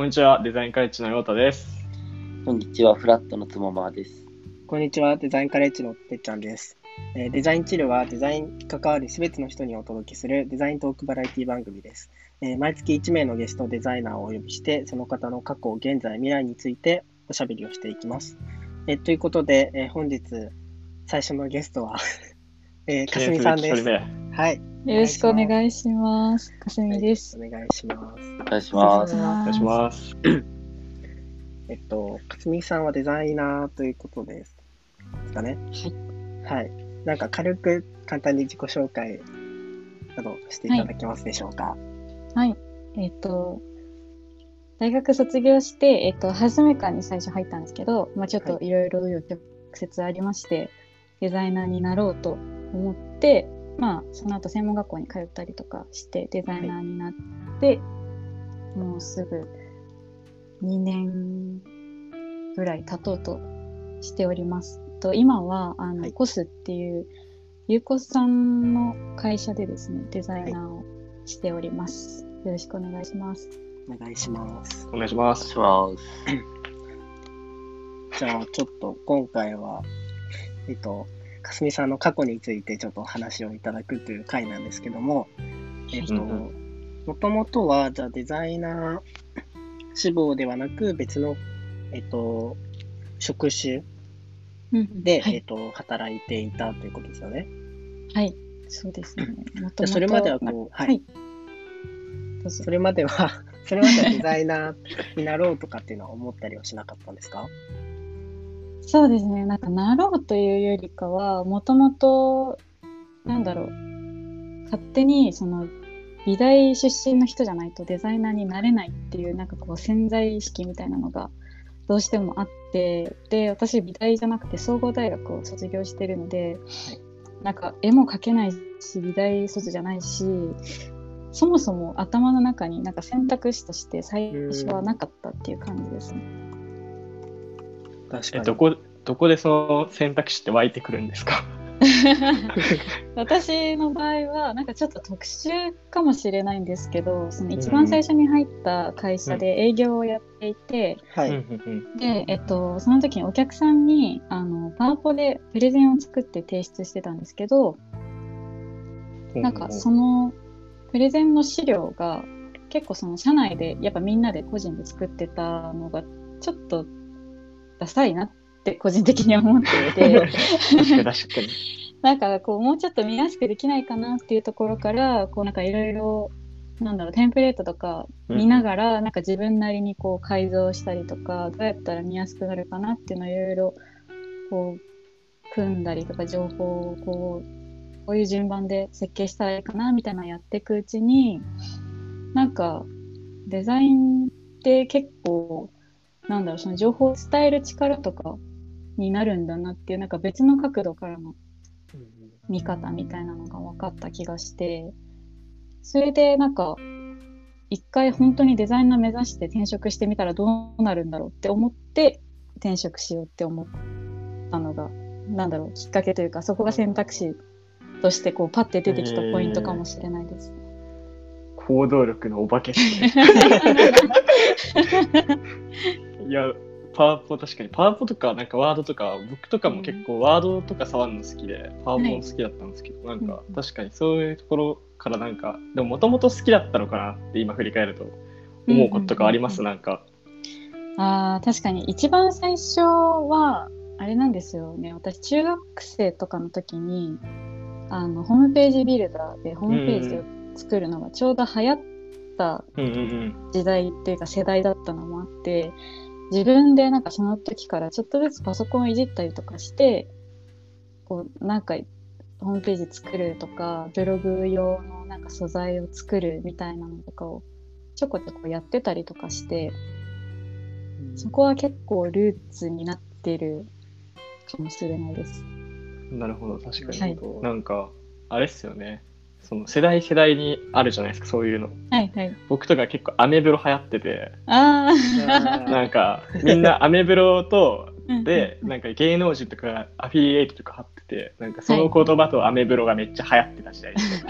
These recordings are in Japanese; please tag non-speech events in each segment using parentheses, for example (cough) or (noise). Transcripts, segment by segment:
こんにちは、デザインカレッジの陽太です。こんにちは、フラットのつもまです。こんにちは、デザインカレッジのてっちゃんです。えーデザインチルはデザインに関わるすべての人にお届けするデザイントークバラエティ番組です。えー毎月1名のゲストデザイナーをお呼びして、その方の過去、現在、未来についておしゃべりをしていきます。えーということで、えー本日最初のゲストは、(laughs) えーかすみさんです。一人目はい。よろしくお願いします。かすみです。お願いします。お願いします。お願いします。えっと、かすみさんはデザイナーということです。ですかね。はい。はい。なんか軽く簡単に自己紹介などしていただけますでしょうか。はい。えっ、と、大学卒業して、えっ、と、初めからに最初入ったんですけど、まあちょっといろいろ余曲折ありまして、デザイナーになろうと思って、まあその後専門学校に通ったりとかして、デザイナーになって、もうすぐ2年ぐらい経とうとしております。と今はあの、はいコスっていうゆうこさんの会社でですねデザイナーをしております。よろしくお願いします。お願いします。お願いします。お願いします。(laughs) じゃあ、ちょっと今回は、えっと、かすみさんの過去についてちょっとお話をいただくという回なんですけども、えっと、うんもともとは、じゃあデザイナー志望ではなく、別の、えっと、職種で、はい、えっと、働いていたということですよね。はい、そうですね。もとじゃもとあそれまではこう、ははい。それまでは、(laughs) それまではデザイナーになろうとかっていうのは思ったりはしなかったんですか？そうですね。なんか、なろうというよりかは、もともと、なんだろう、勝手に、その、美大出身の人じゃないとデザイナーになれないっていう、なんかこう、潜在意識みたいなのが、どうしてもあって、で、私、美大じゃなくて、総合大学を卒業してるので、なんか、絵も描けないし、美大卒じゃないし、そもそも頭の中になんか選択肢として最初はなかったっていう感じですね。確かに。えどこ、どこでその選択肢って湧いてくるんですか？(laughs) 私の場合はなんかちょっと特殊かもしれないんですけどその一番最初に入った会社で営業をやっていて、はい。うんうんで、えっと、その時にお客さんにあのパワポでプレゼンを作って提出してたんですけどうんなんかそのプレゼンの資料が結構その社内でやっぱみんなで個人で作ってたのがちょっとダサいなって個人的には思っていて。(laughs) なんかこうもうちょっと見やすくできないかなっていうところからこうなんかいろいろなんだろうテンプレートとか見ながら、なんか自分なりにこう改造したりとかどうやったら見やすくなるかなっていうのをいろいろこう組んだりとか情報をこうこういう順番で設計したらいいかなみたいなのをやっていくうちになんかデザインって結構なんだろうその情報を伝える力とかになるんだなっていうなんか別の角度からの見方みたいなのが分かった気がしてそれでなんか一回本当にデザイナー目指して転職してみたらどうなるんだろうって思って転職しようって思ったのがなんだろうきっかけというかそこが選択肢としてこうパッて出てきたポイントかもしれないです。行動力のお化けですね。(laughs) いや、パワポ確かに。パワポとか、なんかワードとか、僕とかも結構ワードとか触るの好きで、パワポも好きだったんですけど、なんかうん確かにそういうところからなんか、でももともと好きだったのかなって今振り返ると思うこととかあります、うんなんか。あー確かに一番最初はあれなんですよね私中学生とかの時にあのホームページビルダーでホームページを作るのがちょうど流行ったうんうんうん。時代っていうか世代だったのもあって自分でなんかその時からちょっとずつパソコンをいじったりとかしてこうなんかホームページ作るとかブログ用のなんか素材を作るみたいなのとかをちょこちょこやってたりとかしてそこは結構ルーツになってるかもしれないです。なるほど、確かに。はいなんか、あれっすよね。その世代世代にあるじゃないですか、そういうの。はいはい。僕とか結構アメブロ流行ってて、ああなんかみんなアメブロとあ。で、なんか芸能人とかアフィリエイトとか貼ってて、なんかその言葉とアメブロがめっちゃ流行ってた時代です。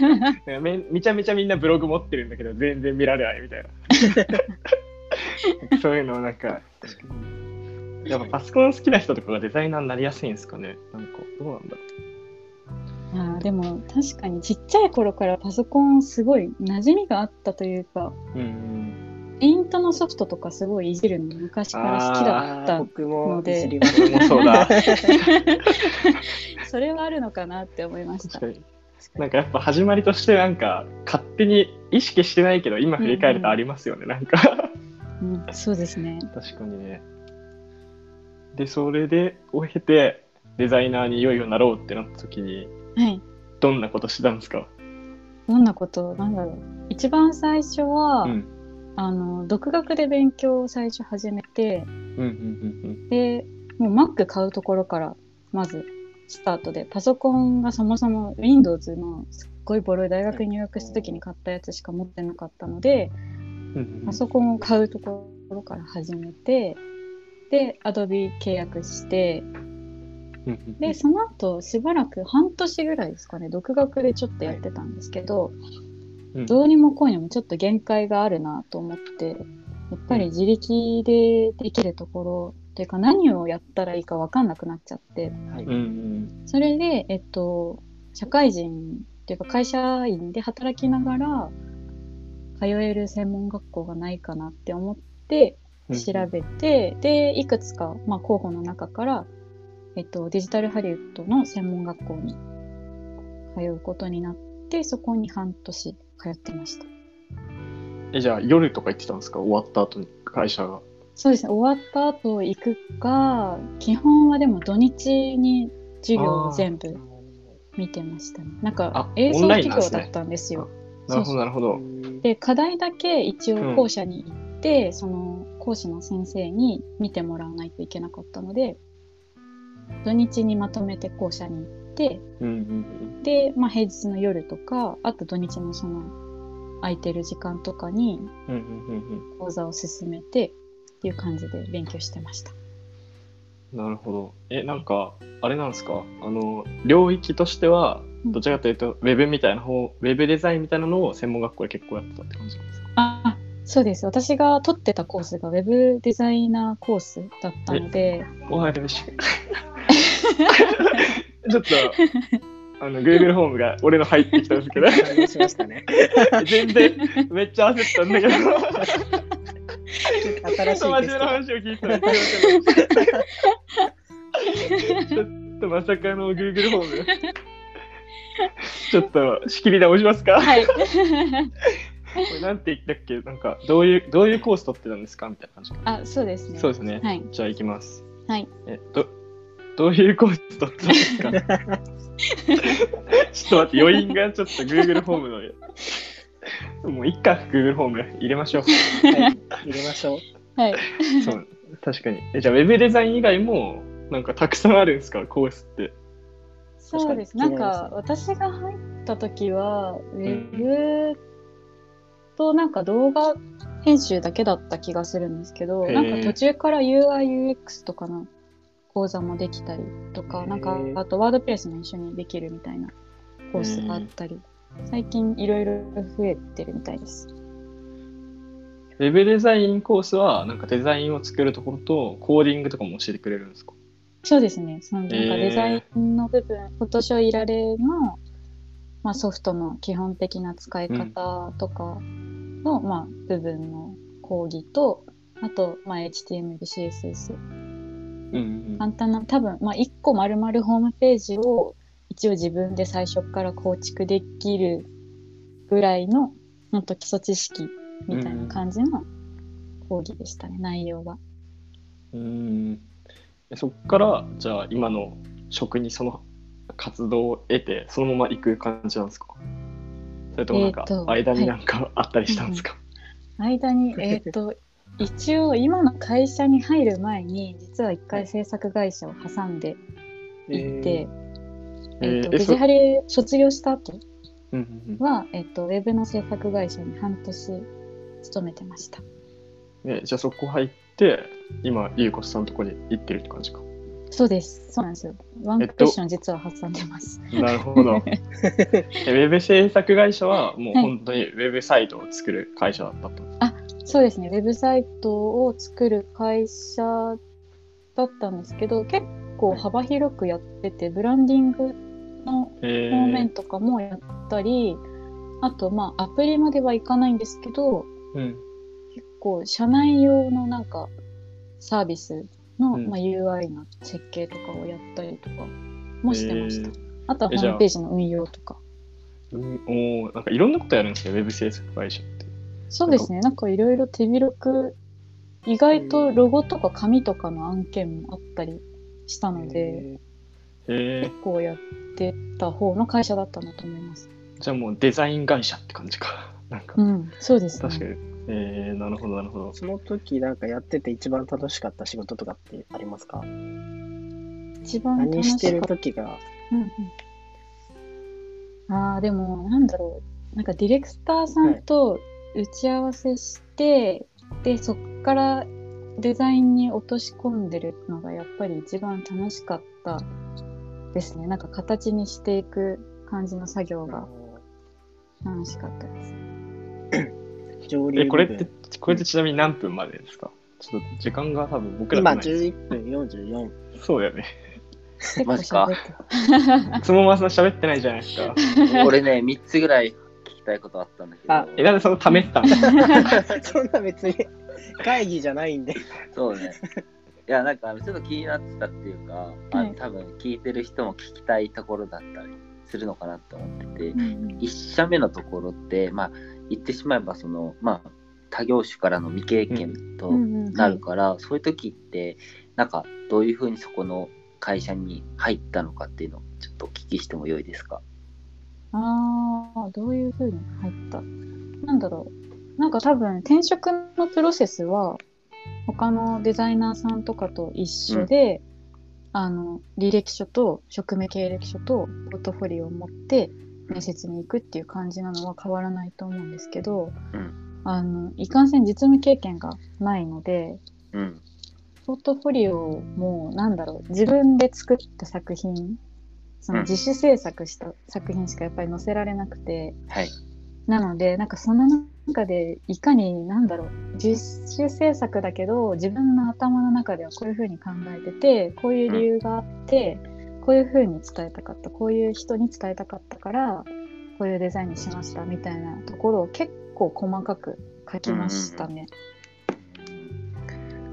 なんかめめちゃめちゃみんなブログ持ってるんだけど全然見られないみたいな (laughs) そういうのをなんかやっぱパソコン好きな人とかがデザイナーになりやすいんですかねなんかどうなんだろあーでも確かにちっちゃい頃からパソコンすごい馴染みがあったというかううん。ペイントのソフトとかすごいいじるの昔から好きだったので。(laughs) それはあるのかなって思いました。なんかやっぱ始まりとしてなんか勝手に意識してないけど今振り返るとありますよね、なんか。うん、そうですね。確かにね。でそれでを経てデザイナーにいよいよなろうってなった時にはい。どんなことしてたんですか？どんなこと？なんだろう。一番最初は、うん。あの独学で勉強を最初始めてうんうんでもう Mac 買うところからまずスタートで。パソコンがそもそも Windows のすっごいボロい大学に入学した時に買ったやつしか持ってなかったのでうんうんうん。パソコンを買うところから始めてで Adobe 契約してうんうんでその後しばらく半年ぐらいですかね独学でちょっとやってたんですけど、うん。どうにもこうにもちょっと限界があるなと思ってやっぱり自力でできるところっていうか何をやったらいいか分かんなくなっちゃってはい。うんうん。それでえっと社会人っていうか会社員で働きながら通える専門学校がないかなって思ってうん。調べて、でいくつか、まあ、候補の中から、えっと、デジタルハリウッドの専門学校に通うことになってそこに半年通ってました。えじゃあ夜とか行ってたんですか？終わった後に会社が。そうですね。終わった後行くか基本はでも土日に授業を全部見てましたね。なんあか映像授業だったんですよ。なるほどなるほど。で課題だけ一応校舎に行って、その講師の先生に見てもらわないといけなかったので土日にまとめて校舎に行ってうんうんで、まあ、平日の夜とかあと土日のその空いてる時間とかにうんうんうんうん。講座を進めてっていう感じで勉強してました。なるほど。えなんかあれなんですか？あの領域としてはうん。どちらかというとウェブみたいな方ウェブデザインみたいなのを専門学校で結構やってたって感じなんですか？あそうです。私が取ってたコースがウェブデザイナーコースだったのでおはようし (laughs) ちょっとあの Google ホームが俺の入ってきたんですけど。しましたね。全然めっちゃ焦ったんだけど。新し真面目な。話を聞いたらちょっとまさかの Google ホームちょっと仕切り直しますか？はい。これなんて言ったっけ？なんかどういうどういうコース取ってたんですか？みたいな感じ。あそうですね。そうですね、はい。じゃあ行きます。はい。えどどういうコース取ってたんですか？ちょっと待って余韻がちょっと Google ホームの。もういっか Google ホーム入れましょう。はい、入れましょう。はい。そう確かに。えじゃあウェブデザイン以外もなんかたくさんあるんですか？コースって。そうです。なん確か私が入った時はウェブとなんか動画編集だけだった気がするんですけど、なんか途中から UIUX とかの講座もできたりとか、なんかあとワードプレスも一緒にできるみたいなコースがあったり、最近いろいろ増えてるみたいです。ウェブデザインコースはなんかデザインを作るところとコーディングとかも教えてくれるんですか？そうですね。そのなんかデザインの部分、フォトショーいられの、まあ、ソフトの基本的な使い方とかの、まあ、部分の講義と、あと、まあ、HTML、CSS。うんうん。簡単な、多分、まあ、1個丸々ホームページを一応自分で最初から構築できるぐらいの、ほんと基礎知識みたいな感じの講義でしたね、内容は。うん。えそっからじゃあ今の職にその活動を得てそのまま行く感じなんですか？それともなんか間になんかあったりしたんですか、間に、(laughs) えっ、と、一応今の会社に入る前に、実は一回制作会社を挟んでいて、えっ、と、えーえそデジハリ卒業した後は、えっ、と、ウェブの制作会社に半年勤めてました。うんねじゃあそこ入って今ゆうこさんのとこに行ってるって感じかそうです。そうなんですよ。ワンクッション実は挟んでます。なるほど。(laughs) えウェブ制作会社はもう本当にウェブサイトを作る会社だったと。そうですね。ウェブサイトを作る会社だったんですけど、結構幅広くやってて、ブランディングのえ方面とかもやったり、あと、まあ、アプリまではいかないんですけど、うん、結構、社内用のなんか、サービスの、うんまあ、UI の設計とかをやったりとかもしてました。えーあとはホームページの運用とか。うんおーなんかいろんなことやるんですよ、ウェブ制作会社って。そうですね。なんかいろいろ手広く、意外とロゴとか紙とかの案件もあったりしたので、結構やってた方の会社だったなと思います。じゃあもうデザイン会社って感じか。(laughs) なんか、うん、そうですね。確かに。えー、なるほど、なるほど。その時なんかやってて一番楽しかった仕事とかってありますか？一番楽何してるしかった。時が。うんうん、ああ、でも、なんだろう。なんかディレクターさんと打ち合わせして、で、そっからデザインに落とし込んでるのがやっぱり一番楽しかったですね。なんか形にしていく感じの作業が楽しかったです。(coughs) え、これって、これってちなみに何分までですか？ちょっと時間が多分僕ら今じゃない11分44。そうだよね。マジかつも (laughs) まさん喋ってないじゃないですか。(laughs) 俺ね、3つぐらいたいことあったんだけど。あえ、なんでそのため？てたのそんな別に会議じゃないんで。そうね。いや、なんかちょっと気になってたっていうか、あはいの多分聞いてる人も聞きたいところだったりするのかなって思ってて、うんうん1社目のところって、まあ、言ってしまえば、その、まあ、他業種からの未経験とうんうんなるから、そういう時って、なんか、どういうふうにそこの会社に入ったのかっていうのをちょっとお聞きしてもよいですか？ああ、どういう風に入った？なんだろう。なんか多分転職のプロセスは他のデザイナーさんとかと一緒で、あの、履歴書と職務経歴書とポートフォリオを持って面接に行くっていう感じなのは変わらないと思うんですけど、うんあの、いかんせん実務経験がないので、うん。ポートフォリオも、なんだろう、自分で作った作品、そのうん自主制作した作品しかやっぱり載せられなくて、はい。なので、なんかその中で、いかに、なんだろう、自主制作だけど、自分の頭の中ではこういうふうに考えてて、こういう理由があって、こういうふうに伝えたかった、こういう人に伝えたかったから、こういうデザインにしましたみたいなところを結構細かく書きましたね。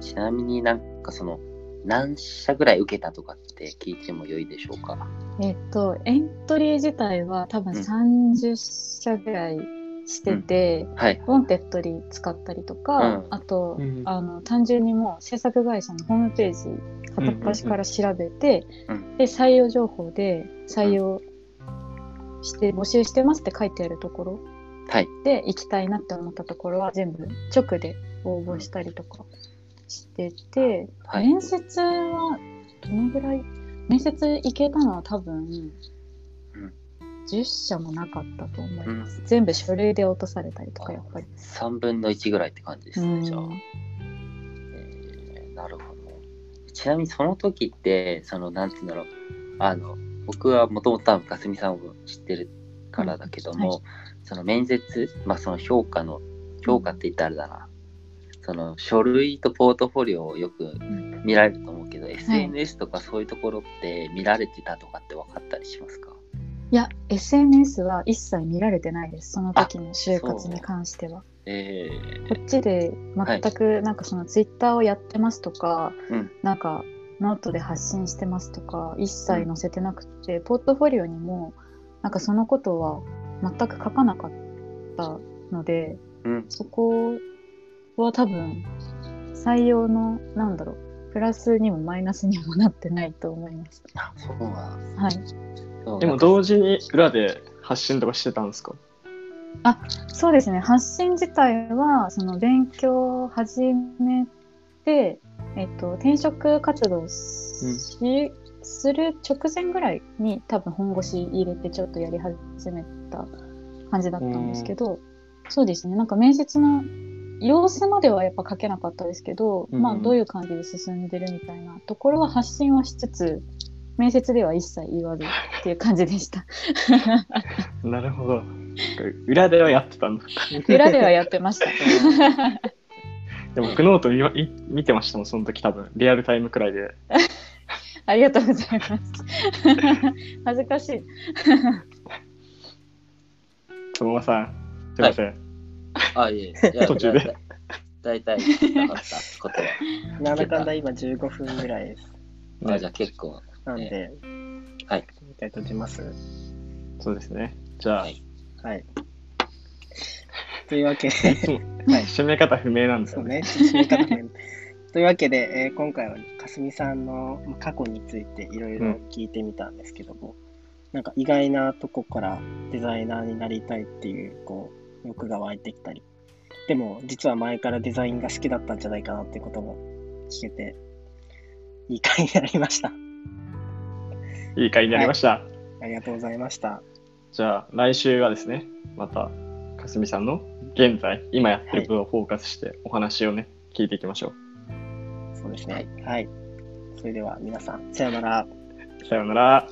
ちなみになんかその、何社ぐらい受けたとかって聞いてもよいでしょうか？えっと、エントリー自体は多分うん。30社ぐらいしてて、はい。 Wantedly 使ったりとか、うん。あと、うん。あの単純にもう制作会社のホームページ片っ端から調べて、うん。で採用情報で採用して、募集してますって書いてあるところはい。で行きたいなって思ったところは全部直で応募したりとかしてて、はい。面接はどのぐらい面接行けたのは多分、10社もなかったと思います、全部書類で落とされたりとかやっぱり。3分の1ぐらいって感じですね、うんじゃあ。えーなるほど。ちなみにその時って、その、なんていうんだろう。あの、僕はもともとかすみさんを知ってるからだけども、うんはその面接、まあその評価の、評価って言ったらあれだな。その書類とポートフォリオをよくん。見られると思うけど、SNS とかそういうところって見られてたとかって分かったりしますか？いや、SNS は一切見られてないです。その時の就活に関しては。えこっちで全くなんかそのツイッターをやってますとか、うん。なんかノートで発信してますとか、一切載せてなくて、ポートフォリオにもなんかそのことは全く書かなかったので、ー、うん。そこは多分採用のなんだろう、プラスにもマイナスにもなってないと思います。あ、そうなんはい。でも同時に裏で発信とかしてたんですか？そうですね。発信自体はその勉強を始めて、えっと、転職活動し、する直前ぐらいに多分本腰入れてちょっとやり始めた感じだったんですけど、そうですね。なんか面接の1様子まではやっぱ書けなかったですけど、うんまあどういう感じで進んでるみたいなところは発信はしつつ面接では一切言わずっていう感じでした (laughs) なるほど。裏ではやってたんだ。裏ではやってました (laughs) でも僕ノートい見てましたもん、その時多分。リアルタイムくらいで。(laughs) ありがとうございます恥ずかしいそのままさん、すいません。あ、いえいえ。いや (laughs) 途中で。大体聞きた (laughs) かったことは。なんだかんだ今15分ぐらいです。あじゃあ結構。なんで、はい。一回閉じます？そうですね。じゃあ、はいはい。というわけで、(laughs) はい締め方不明なんですよね。そうね、締め方ねというわけで、えー今回はかすみさんのまあ過去についていろいろ聞いてみたんですけども、なんか意外なとこからデザイナーになりたいっていうこう欲が湧いてきたり、でも実は前からデザインが好きだったんじゃないかなってことも聞けて、いい回になりました。いい回になりました。ありがとうございました。じゃあ、来週はですね、また、かすみさんの現在、今やってることをフォーカスしてお話をね、聞いていきましょそうですね。はい。それでは皆さん、さようなら。う。さようなら。